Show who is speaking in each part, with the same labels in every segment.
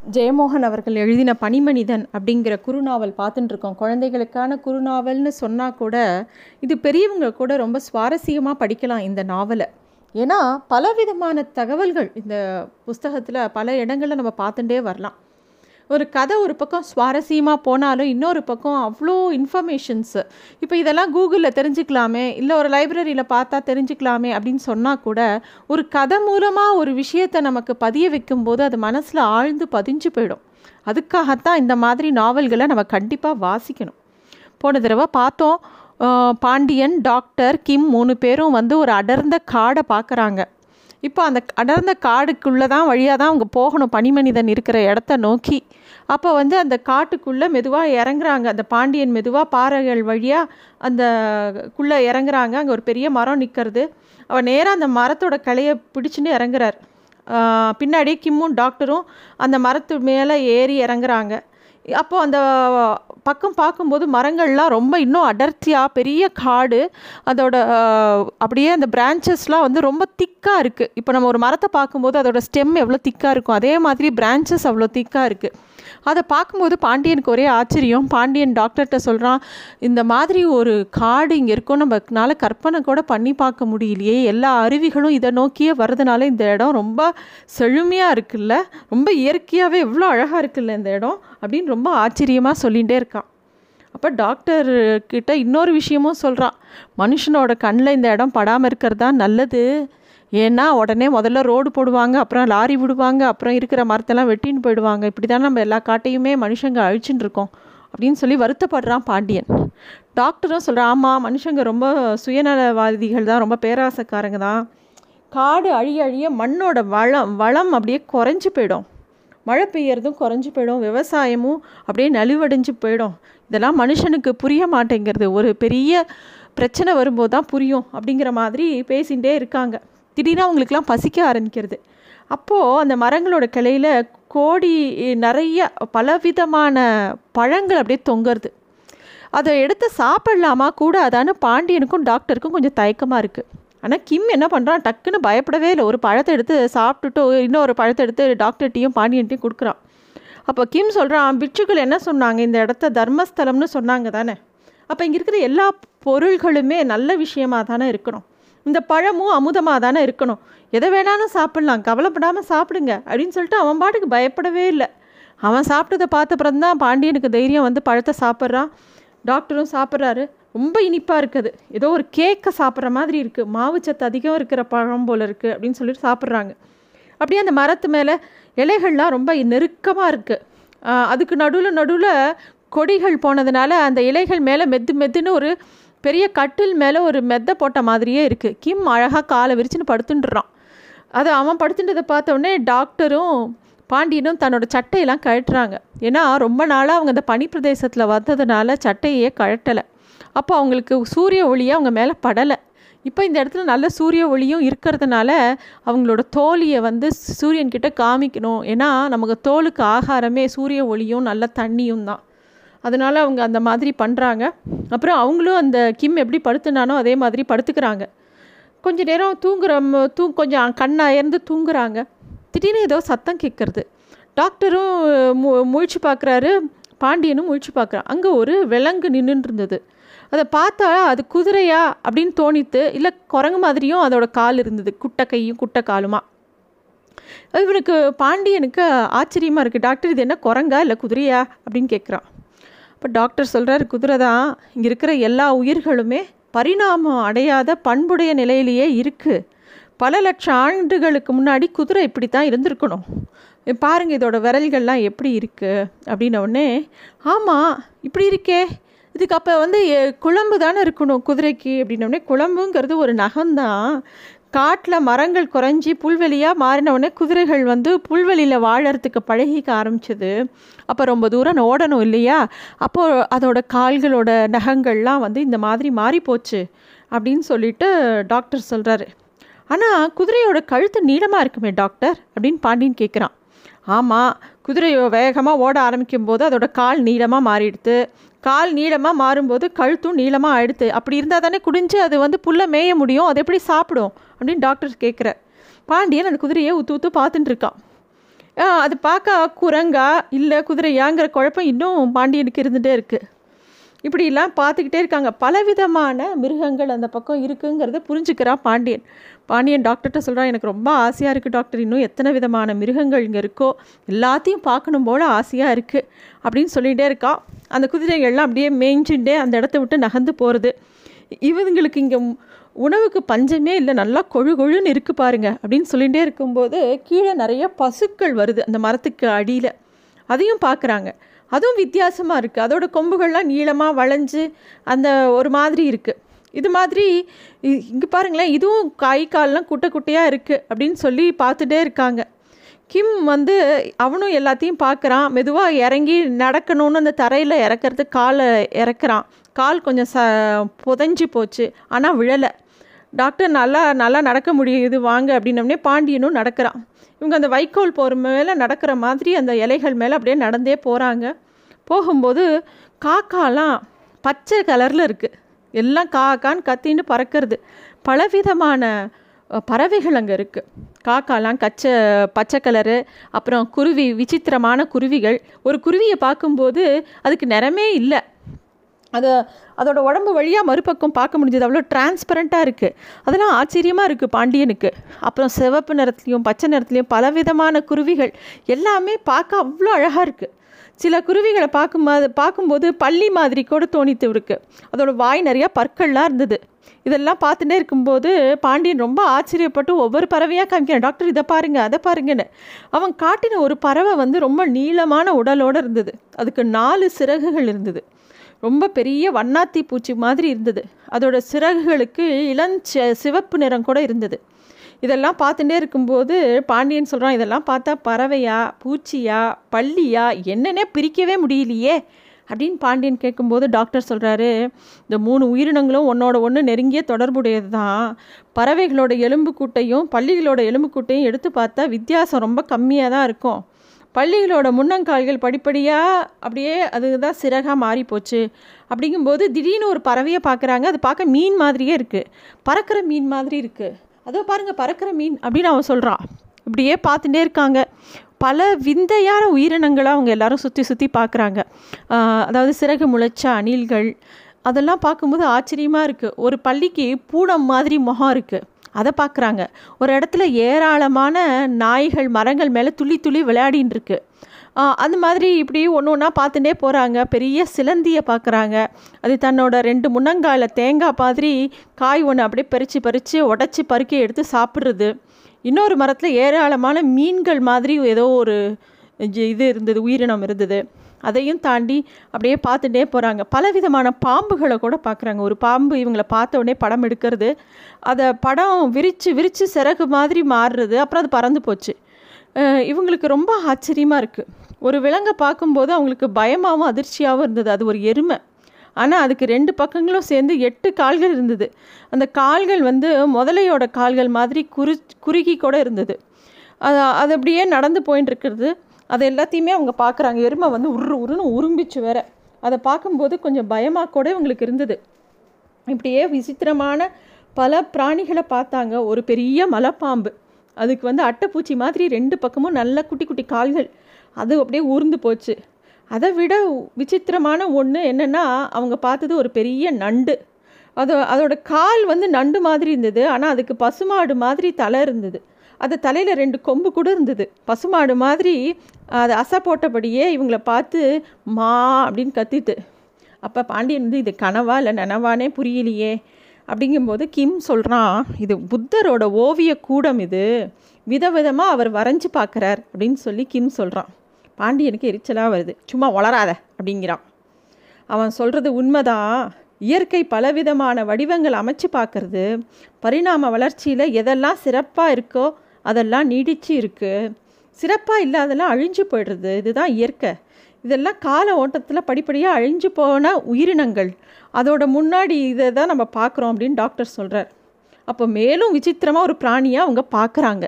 Speaker 1: ஜெயமோகன் அவர்கள் எழுதின பனிமனிதன் அப்படிங்கிற குறுநாவல் பார்த்துட்டு இருக்கோம் குழந்தைகளுக்கான குறுநாவல்னு சொன்னால் கூட இது பெரியவங்க கூட ரொம்ப சுவாரஸ்யமாக படிக்கலாம் இந்த நாவலை. ஏன்னா பலவிதமான தகவல்கள் இந்த புஸ்தகத்தில் பல இடங்களில் நம்ம பார்த்துட்டே வரலாம். ஒரு கதை ஒரு பக்கம் சுவாரஸ்யமாக போனாலும் இன்னொரு பக்கம் அவ்வளோ இன்ஃபர்மேஷன்ஸு இப்போ இதெல்லாம் கூகுளில் தெரிஞ்சுக்கலாமே இல்லை ஒரு லைப்ரரியில் பார்த்தா தெரிஞ்சுக்கலாமே அப்படின்னு சொன்னால் கூட ஒரு கதை மூலமாக ஒரு விஷயத்தை நமக்கு பதிய வைக்கும்போது அது மனசில் ஆழ்ந்து பதிஞ்சு போயிடும். அதுக்காகத்தான் இந்த மாதிரி நாவல்களை நம்ம கண்டிப்பாக வாசிக்கணும். போன தடவை பார்த்தோம் பாண்டியன் டாக்டர் கிம் மூணு பேரும் வந்து ஒரு அடர்ந்த காடை பார்க்குறாங்க. இப்போ அந்த அடர்ந்த காடுக்குள்ளே தான் வழியாக தான் அவங்க போகணும். பனிமனிதன் இருக்கிற இடத்த நோக்கி அப்போ வந்து அந்த காட்டுக்குள்ளே மெதுவாக இறங்குறாங்க. அந்த பாண்டியன் மெதுவாக பாறைகள் வழியாக அந்த குள்ளே இறங்குறாங்க. அங்கே ஒரு பெரிய மரம் நிற்கிறது அவர் நேராக அந்த மரத்தோட கிளையை பிடிச்சின்னு இறங்குறார். பின்னாடி கிம்மும் டாக்டரும் அந்த மரத்து மேலே ஏறி இறங்குறாங்க. அப்போது அந்த பக்கம் பார்க்கும்போது மரங்கள்லாம் ரொம்ப இன்னும் அடர்த்தியாக பெரிய காடு. அதோட அப்படியே அந்த பிரான்ச்சஸ்லாம் வந்து ரொம்ப திக்காக இருக்குது இப்போ நம்ம ஒரு மரத்தை பார்க்கும்போது அதோட ஸ்டெம் எவ்வளோ திக்காக இருக்கும். அதே மாதிரி பிரான்ச்சஸ் அவ்வளோ திக்காக இருக்குது அதை பார்க்கும்போது பாண்டியனுக்கு ஒரே ஆச்சரியம். பாண்டியன் டாக்டர்கிட்ட சொல்கிறான் இந்த மாதிரி ஒரு காடு இங்கே இருக்கும் நம்மனால கற்பனை கூட பண்ணி பார்க்க முடியலையே. எல்லா அருவிகளும் இதை நோக்கியே வர்றதுனால இந்த இடம் ரொம்ப செழுமையாக இருக்குல்ல? ரொம்ப இயற்கையாகவே எவ்வளோ அழகாக இருக்குல்ல இந்த இடம்? அப்படின்னு ரொம்ப ஆச்சரியமாக சொல்லிகிட்டே இருக்கான். அப்போ டாக்டர் கிட்ட இன்னொரு விஷயமும் சொல்கிறான் மனுஷனோட கண்ணில் இந்த இடம் படாமல் இருக்கிறது தான் நல்லது. ஏன்னா உடனே முதல்ல ரோடு போடுவாங்க அப்புறம் லாரி விடுவாங்க அப்புறம் இருக்கிற மரத்தெல்லாம் வெட்டின்னு போயிடுவாங்க. இப்படி தான் நம்ம எல்லா காட்டையுமே மனுஷங்க அழிச்சுட்டு இருக்கோம் அப்படின்னு சொல்லி வருத்தப்படுறான் பாண்டியன். டாக்டரும் சொல்கிறான் ஆமாம் மனுஷங்க ரொம்ப சுயநலவாதிகள் தான் ரொம்ப பேராசக்காரங்க தான். காடு அழிய அழிய மண்ணோட வளம் வளம் அப்படியே குறைஞ்சு போயிடும். மழை பெய்யறதும் குறைஞ்சி போயிடும். விவசாயமும் அப்படியே நலிவடைஞ்சு போயிடும். இதெல்லாம் மனுஷனுக்கு புரிய மாட்டேங்கிறது. ஒரு பெரிய பிரச்சனை வரும்போது தான் புரியும். அப்படிங்கிற மாதிரி பேசிகிட்டே இருக்காங்க. திடீர்னு அவங்களுக்குலாம் பசிக்க ஆரம்பிக்கிறது. அப்போது அந்த மரங்களோட கிளையில் கோடி நிறைய பலவிதமான பழங்கள் அப்படியே தொங்குறது. அதை எடுத்து சாப்பிடலாமா? கூடாதான்னு பாண்டியனுக்கும் டாக்டருக்கும் கொஞ்சம் தயக்கமாக இருக்குது ஆனால் கிம் என்ன பண்ணுறான் டக்குன்னு பயப்படவே இல்லை. ஒரு பழத்தை எடுத்து சாப்பிட்டுட்டு இன்னொரு பழத்தை எடுத்து டாக்டர்கிட்டையும் பாண்டியன்ட்டையும் கொடுக்குறான். அப்போ கிம் சொல்கிறான் பிட்சுக்கள் என்ன சொன்னாங்க? இந்த இடத்த தர்மஸ்தலம்னு சொன்னாங்க தானே? அப்போ இங்கே இருக்கிற எல்லா பொருள்களுமே நல்ல விஷயமாக தானே இருக்கணும். இந்த பழமும் அமுதமாக தானே இருக்கணும். எதை வேணாலும் சாப்பிட்லாம். கவலைப்படாமல் சாப்பிடுங்க அப்படின்னு சொல்லிட்டு அவன் பாட்டுக்கு பயப்படவே இல்லை. அவன் சாப்பிட்டதை பார்த்தப்புறம் தான் பாண்டியனுக்கு தைரியம் வந்து பழத்தை சாப்பிட்றான். டாக்டரும் சாப்பிட்றாரு. ரொம்ப இனிப்பாக இருக்குது. ஏதோ ஒரு கேக்கை சாப்பிட்ற மாதிரி இருக்குது மாவுச்சத்து அதிகம் இருக்கிற பழம் போல் இருக்குது அப்படின்னு சொல்லிட்டு சாப்பிட்றாங்க. அப்படியே அந்த மரத்து மேலே இலைகள்லாம் ரொம்ப நெருக்கமாக இருக்குது அதுக்கு நடுவில் நடுவில் கொடிகள் போனதுனால அந்த இலைகள் மேலே மெத்து மெத்துன்னு ஒரு பெரிய கட்டில் மேலே ஒரு மெத்தை போட்ட மாதிரியே இருக்குது கிம் அழகாக காலை விரிச்சுன்னு படுத்துட்டுறான் அது அவன் படுத்துட்டதை பார்த்த உடனே டாக்டரும் பாண்டியனும் தன்னோட சட்டையெல்லாம் கழட்டுறாங்க. ஏன்னா ரொம்ப நாளாக அவங்க அந்த பனி பிரதேசத்தில் வந்ததுனால சட்டையே கழட்டலை. அப்போ அவங்களுக்கு சூரிய ஒளியே அவங்க மேலே படலை. இப்போ இந்த இடத்துல நல்ல சூரிய ஒளியும் இருக்கிறதுனால அவங்களோட தோலியை வந்து சூரியன்கிட்ட காமிக்கணும். ஏன்னா நமக்கு தோலுக்கு ஆகாரமே சூரிய ஒளியும் நல்ல தண்ணியும் தான். அதனால் அவங்க அந்த மாதிரி பண்ணுறாங்க அப்புறம் அவங்களும் அந்த கிம் எப்படி படுத்துனானோ அதே மாதிரி படுத்துக்கிறாங்க. கொஞ்ச நேரம் தூங்குற தூ கொஞ்சம் கண் அயர்ந்து தூங்குறாங்க. திடீர்னு ஏதோ சத்தம் கேட்குறது டாக்டரும் மு முழிச்சு பார்க்குறாரு பாண்டியனும் முழிச்சு பார்க்குறான் அங்கே ஒரு விலங்கு நின்றுட்டு இருந்தது. அதை பார்த்தா அது குதிரையா அப்படின்னு தோணித்து இல்லை குரங்கு மாதிரியும் அதோட கால் இருந்தது. குட்டை கையும் குட்டை காலுமா. இவனுக்கு பாண்டியனுக்கு ஆச்சரியமாக இருக்குது டாக்டர் இது என்ன குரங்கா இல்லை குதிரையா அப்படின்னு கேட்குறான் இப்போ டாக்டர் சொல்கிறார் குதிரை தான் இங்கே இருக்கிற எல்லா உயிர்களுமே பரிணாமம் அடையாத பண்புடைய நிலையிலேயே இருக்குது பல லட்சம் ஆண்டுகளுக்கு முன்னாடி குதிரை இப்படி தான் இருந்திருக்கணும் பாருங்கள் இதோட விரல்கள்லாம் எப்படி இருக்குது அப்படின்ன ஆமாம் இப்படி இருக்கே. இதுக்கு அப்போ வந்து எ- குழம்பு தானே இருக்கணும் குதிரைக்கு அப்படின்ன குழம்புங்கிறது ஒரு நகம்தான். காட்டில் மரங்கள் குறைஞ்சி புல்வெளியாக மாறினவுடனே குதிரைகள் வந்து புல்வெளியில் வாழறதுக்கு பழகிக்க ஆரம்பிச்சது. அப்போ ரொம்ப தூரம் ஓடணும் இல்லையா? அப்போது அதோட கால்களோட நகங்கள்லாம் வந்து இந்த மாதிரி மாறி போச்சு அப்படின்னு சொல்லிட்டு டாக்டர் சொல்கிறாரு ஆனால் குதிரையோட கழுத்து நீளமாக இருக்குமே டாக்டர் அப்படின்னு பாண்டியன் கேட்குறான் ஆமாம் குதிரை வேகமாக ஓட ஆரம்பிக்கும் போது அதோட கால் நீளமாக மாறிடுது கால் நீளமாக மாறும்போது கழுத்தும் நீளமாக ஆயிடுது அப்படி இருந்தால் தானே குடிஞ்சு அது வந்து புல்லை மேய முடியும். அது எப்படி சாப்பிடும்? அப்படின்னு டாக்டர் கேட்குற பாண்டியன் அந்த குதிரையை உத்து ஊற்று பார்த்துட்டு இருக்கான். அது பார்க்க குரங்கா? இல்லை குதிரையாங்கிற குழப்பம் இன்னும் பாண்டியனுக்கு இருந்துகிட்டே இருக்குது இப்படிலாம் பார்த்துக்கிட்டே இருக்காங்க. பலவிதமான மிருகங்கள் அந்த பக்கம் இருக்குங்கிறத புரிஞ்சுக்கிறான் பாண்டியன். பாண்டியன் டாக்டர்கிட்ட சொல்கிறான் எனக்கு ரொம்ப ஆசையாக இருக்குது டாக்டர் இன்னும் எத்தனை விதமான மிருகங்கள் இங்கே இருக்கோ எல்லாத்தையும் பார்க்கணும் போல் ஆசையாக இருக்குது அப்படின்னு சொல்லிகிட்டே இருக்கான் அந்த குதிரைகள்லாம் அப்படியே மேய்ஞ்சுட்டே அந்த இடத்த விட்டு நகர்ந்து போகிறது இவங்களுக்கு இங்கே உணவுக்கு பஞ்சமே இல்லை. நல்லா கொழு கொழுன்னு இருக்குது பாருங்க. அப்படின்னு சொல்லிகிட்டே இருக்கும்போது கீழே நிறைய பசுக்கள் வருது. அந்த மரத்துக்கு அடியில். அதையும் பார்க்குறாங்க. அதுவும் வித்தியாசமாக இருக்குது அதோட கொம்புகள்லாம் நீளமாக வளைஞ்சு அந்த ஒரு மாதிரி இருக்குது இது மாதிரி இங்கே பாருங்களேன் இதுவும் கை கால்லாம் குட்டை குட்டையாக இருக்குது அப்படின்னு சொல்லி பார்த்துட்டே இருக்காங்க. கிம் வந்து அவனும் எல்லாத்தையும் பார்க்குறான். மெதுவாக இறங்கி நடக்கணும்னு அந்த தரையில் இறக்கிறது காலை இறக்குறான். கால் கொஞ்சம் ச புதஞ்சி போச்சு. ஆனால் விழலை. டாக்டர் நல்லா நல்லா நடக்க முடியுது வாங்க அப்படின்னம்னே பாண்டியனும் நடக்கிறான். இவங்க அந்த வைக்கோல் போகிற மேலே நடக்கிற மாதிரி அந்த இலைகள் மேலே அப்படியே நடந்தே போகிறாங்க போகும்போது காக்காலாம் பச்சை கலரில் இருக்குது எல்லாம் காக்கான்னு கத்தின்னு பறக்கிறது. பலவிதமான பறவைகள் அங்கே இருக்குது காக்காலாம் கச்சை பச்சை கலரு அப்புறம் குருவி விசித்திரமான குருவிகள். ஒரு குருவியை பார்க்கும்போது அதுக்கு நிறமே இல்லை. அதை அதோட உடம்பு வழியாக மறுபக்கம் பார்க்க முடிஞ்சது. அவ்வளோ டிரான்ஸ்பரண்ட்டாக இருக்குது அதெல்லாம் ஆச்சரியமாக இருக்குது பாண்டியனுக்கு. அப்புறம் சிவப்பு நிறத்துலையும் பச்சை நிறத்துலையும் பலவிதமான குருவிகள் எல்லாமே பார்க்க அவ்வளோ அழகாக இருக்குது சில குருவிகளை பார்க்கும் பார்க்கும்போது பள்ளி மாதிரி கூட தோணித்து இருக்கு. அதோட வாய் நிறையா பற்கள்லாம் இருந்தது. இதெல்லாம் பார்த்துட்டே இருக்கும்போது பாண்டியன் ரொம்ப ஆச்சரியப்பட்டு ஒவ்வொரு பறவையாக காமிக்கிறான். டாக்டர் இதை பாருங்க அதை பாருங்கன்னு. அவன் காட்டின ஒரு பறவை வந்து ரொம்ப நீளமான உடலோடு இருந்தது. அதுக்கு நாலு சிறகுகள் இருந்தது. ரொம்ப பெரிய வண்ணாத்தி பூச்சி மாதிரி இருந்தது. அதோட சிறகுகளுக்கு இளஞ்ச சிவப்பு நிறம் கூட இருந்தது. இதெல்லாம் பார்த்துட்டே இருக்கும்போது பாண்டியன் சொல்கிறான் இதெல்லாம் பார்த்தா பறவையா பூச்சியா பள்ளியா என்னன்னே பிரிக்கவே முடியலையே? அப்படின்னு பாண்டியன் கேட்கும்போது டாக்டர் சொல்கிறாரு இந்த மூணு உயிரினங்களும் ஒன்றோட ஒன்று நெருங்கிய தொடர்புடையது தான் பறவைகளோட எலும்பு கூட்டையும் பள்ளிகளோட எலும்பு கூட்டையும் எடுத்து பார்த்தா வித்தியாசம் ரொம்ப கம்மியாக தான் இருக்கும். பள்ளிகளோட முன்னங்கால்கள் படிப்படியாக அப்படியே அதுதான் சிறகாக மாறி போச்சு. அப்படிங்கும்போது திடீர்னு ஒரு பறவையை பார்க்குறாங்க. அது பார்க்க மீன் மாதிரியே இருக்குது பறக்கிற மீன் மாதிரி இருக்குது அதோ பாருங்கள் பறக்கிற மீன் அப்படின்னு அவன் சொல்கிறான் இப்படியே பார்த்துட்டே இருக்காங்க. பல விந்தையான உயிரினங்களை அவங்க எல்லாரும் சுற்றி சுற்றி பார்க்குறாங்க. அதாவது சிறகு முளைச்ச அணில்கள் அதெல்லாம் பார்க்கும்போது ஆச்சரியமாக இருக்குது ஒரு பள்ளிக்கு பூனம் மாதிரி முகம் இருக்குது அதை பார்க்குறாங்க. ஒரு இடத்துல ஏராளமான நாய்கள் மரங்கள் மேலே துளி துளி விளையாடின்னு இருக்கு. அந்த மாதிரி இப்படி ஒன்று ஒன்றா பார்த்துட்டே போகிறாங்க பெரிய சிலந்தியை பார்க்குறாங்க. அது தன்னோட ரெண்டு முன்னங்கால தேங்காய் மாதிரி காய் ஒன்று அப்படியே பறித்து பறித்து உடச்சி பருக்கி எடுத்து சாப்பிட்றது. இன்னொரு மரத்தில் ஏராளமான மீன்கள் மாதிரி ஏதோ ஒரு இது இருந்தது உயிரினம் இருந்தது. அதையும் தாண்டி அப்படியே பார்த்துட்டே போகிறாங்க பலவிதமான பாம்புகளை கூட பார்க்குறாங்க. ஒரு பாம்பு இவங்களை பார்த்த உடனே படம் எடுக்கிறது அதை படம் விரித்து விரித்து சிறகு மாதிரி மாறுறது அப்புறம் அது பறந்து போச்சு. இவங்களுக்கு ரொம்ப ஆச்சரியமாக இருக்குது ஒரு விலங்கை பார்க்கும்போது அவங்களுக்கு பயமாகவும் அதிர்ச்சியாகவும் இருந்தது. அது ஒரு எருமை. ஆனால் அதுக்கு ரெண்டு பக்கங்களும் சேர்ந்து எட்டு கால்கள் இருந்தது. அந்த கால்கள் வந்து முதலையோட கால்கள் மாதிரி குறு குறுகி கூட இருந்தது. அது அது அப்படியே நடந்து போயின்னு இருக்கிறது அதை எல்லாத்தையுமே அவங்க பார்க்குறாங்க. எருமை வந்து உரு உருன்னு உரும்பிச்சு வேற. அதை பார்க்கும்போது கொஞ்சம் பயமாக கூட இவங்களுக்கு இருந்தது. இப்படியே விசித்திரமான பல பிராணிகளை பார்த்தாங்க. ஒரு பெரிய மலைப்பாம்பு. அதுக்கு வந்து அட்டைப்பூச்சி மாதிரி ரெண்டு பக்கமும் நல்ல குட்டி குட்டி கால்கள். அது அப்படியே ஊர்ந்து போச்சு. அதை விட விசித்திரமான ஒன்று என்னென்னா அவங்க பார்த்தது ஒரு பெரிய நண்டு. அதோ அதோட கால் வந்து நண்டு மாதிரி இருந்தது. ஆனால் அதுக்கு பசுமாடு மாதிரி தலை இருந்தது. அது தலையில் ரெண்டு கொம்பு கூட இருந்தது. பசுமாடு மாதிரி அது அசை போட்டபடியே இவங்களை பார்த்து மா அப்படின்னு கத்திட்டு அப்போ பாண்டியன் வந்து இது கனவா இல்லை நனவானே புரியலையே? அப்படிங்கும்போது கிம் சொல்கிறான் இது புத்தரோட ஓவிய கூடம் இது. விதவிதமாக அவர் வரைஞ்சி பார்க்குறார். அப்படின்னு சொல்லி கிம் சொல்கிறான் பாண்டியனுக்கு எரிச்சலாக வருது. சும்மா வளராத அப்படிங்கிறான். அவன் சொல்கிறது உண்மைதான். இயற்கை பலவிதமான வடிவங்கள் அமைச்சு பார்க்கறது. பரிணாம வளர்ச்சியில் எதெல்லாம் சிறப்பாக இருக்கோ அதெல்லாம் நீடிச்சு இருக்குது சிறப்பாக இல்லாதெல்லாம் அழிஞ்சு போயிடுறது. இதுதான் இயற்கை. இதெல்லாம் கால ஓட்டத்தில் படிப்படியாக அழிஞ்சு போன உயிரினங்கள். அதோட முன்னாடி இதை தான் நம்ம பார்க்குறோம் அப்படின்னு டாக்டர் சொல்கிறார் அப்போ மேலும் விசித்திரமாக ஒரு பிராணியாக அவங்க பார்க்குறாங்க.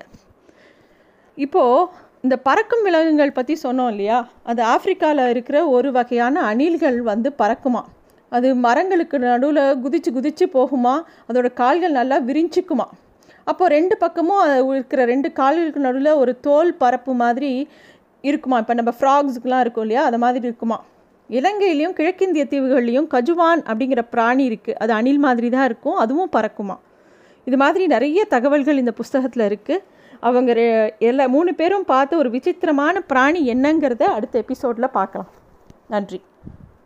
Speaker 1: இப்போது இந்த பறக்கும் விலங்குகள் பற்றி சொன்னோம் இல்லையா? அது ஆப்பிரிக்காவில் இருக்கிற ஒரு வகையான அணில்கள் வந்து பறக்குமா? அது மரங்களுக்கு நடுவில் குதிச்சு குதிச்சு போகுமா? அதோட கால்கள் நல்லா விரிஞ்சிக்குமா? அப்போது ரெண்டு பக்கமும் இருக்கிற ரெண்டு கால்களுக்கு நடுவில் ஒரு தோல் பரப்பு மாதிரி இருக்குமா? இப்போ நம்ம ஃப்ராக்ஸுக்கெலாம் இருக்கும் இல்லையா? அது மாதிரி இருக்குமா? இலங்கையிலையும் கிழக்கிந்திய தீவுகள்லேயும் கஜுவான் அப்படிங்கிற பிராணி இருக்குது அது அணில் மாதிரி தான் இருக்கும். அதுவும் பறக்குமா? இது மாதிரி நிறைய தகவல்கள் இந்த புஸ்தகத்தில் இருக்குது அவங்க எல்லா மூணு பேரும் பார்த்து ஒரு விசித்திரமான பிராணி என்னங்கிறத அடுத்த எபிசோடில் பார்க்கலாம். நன்றி.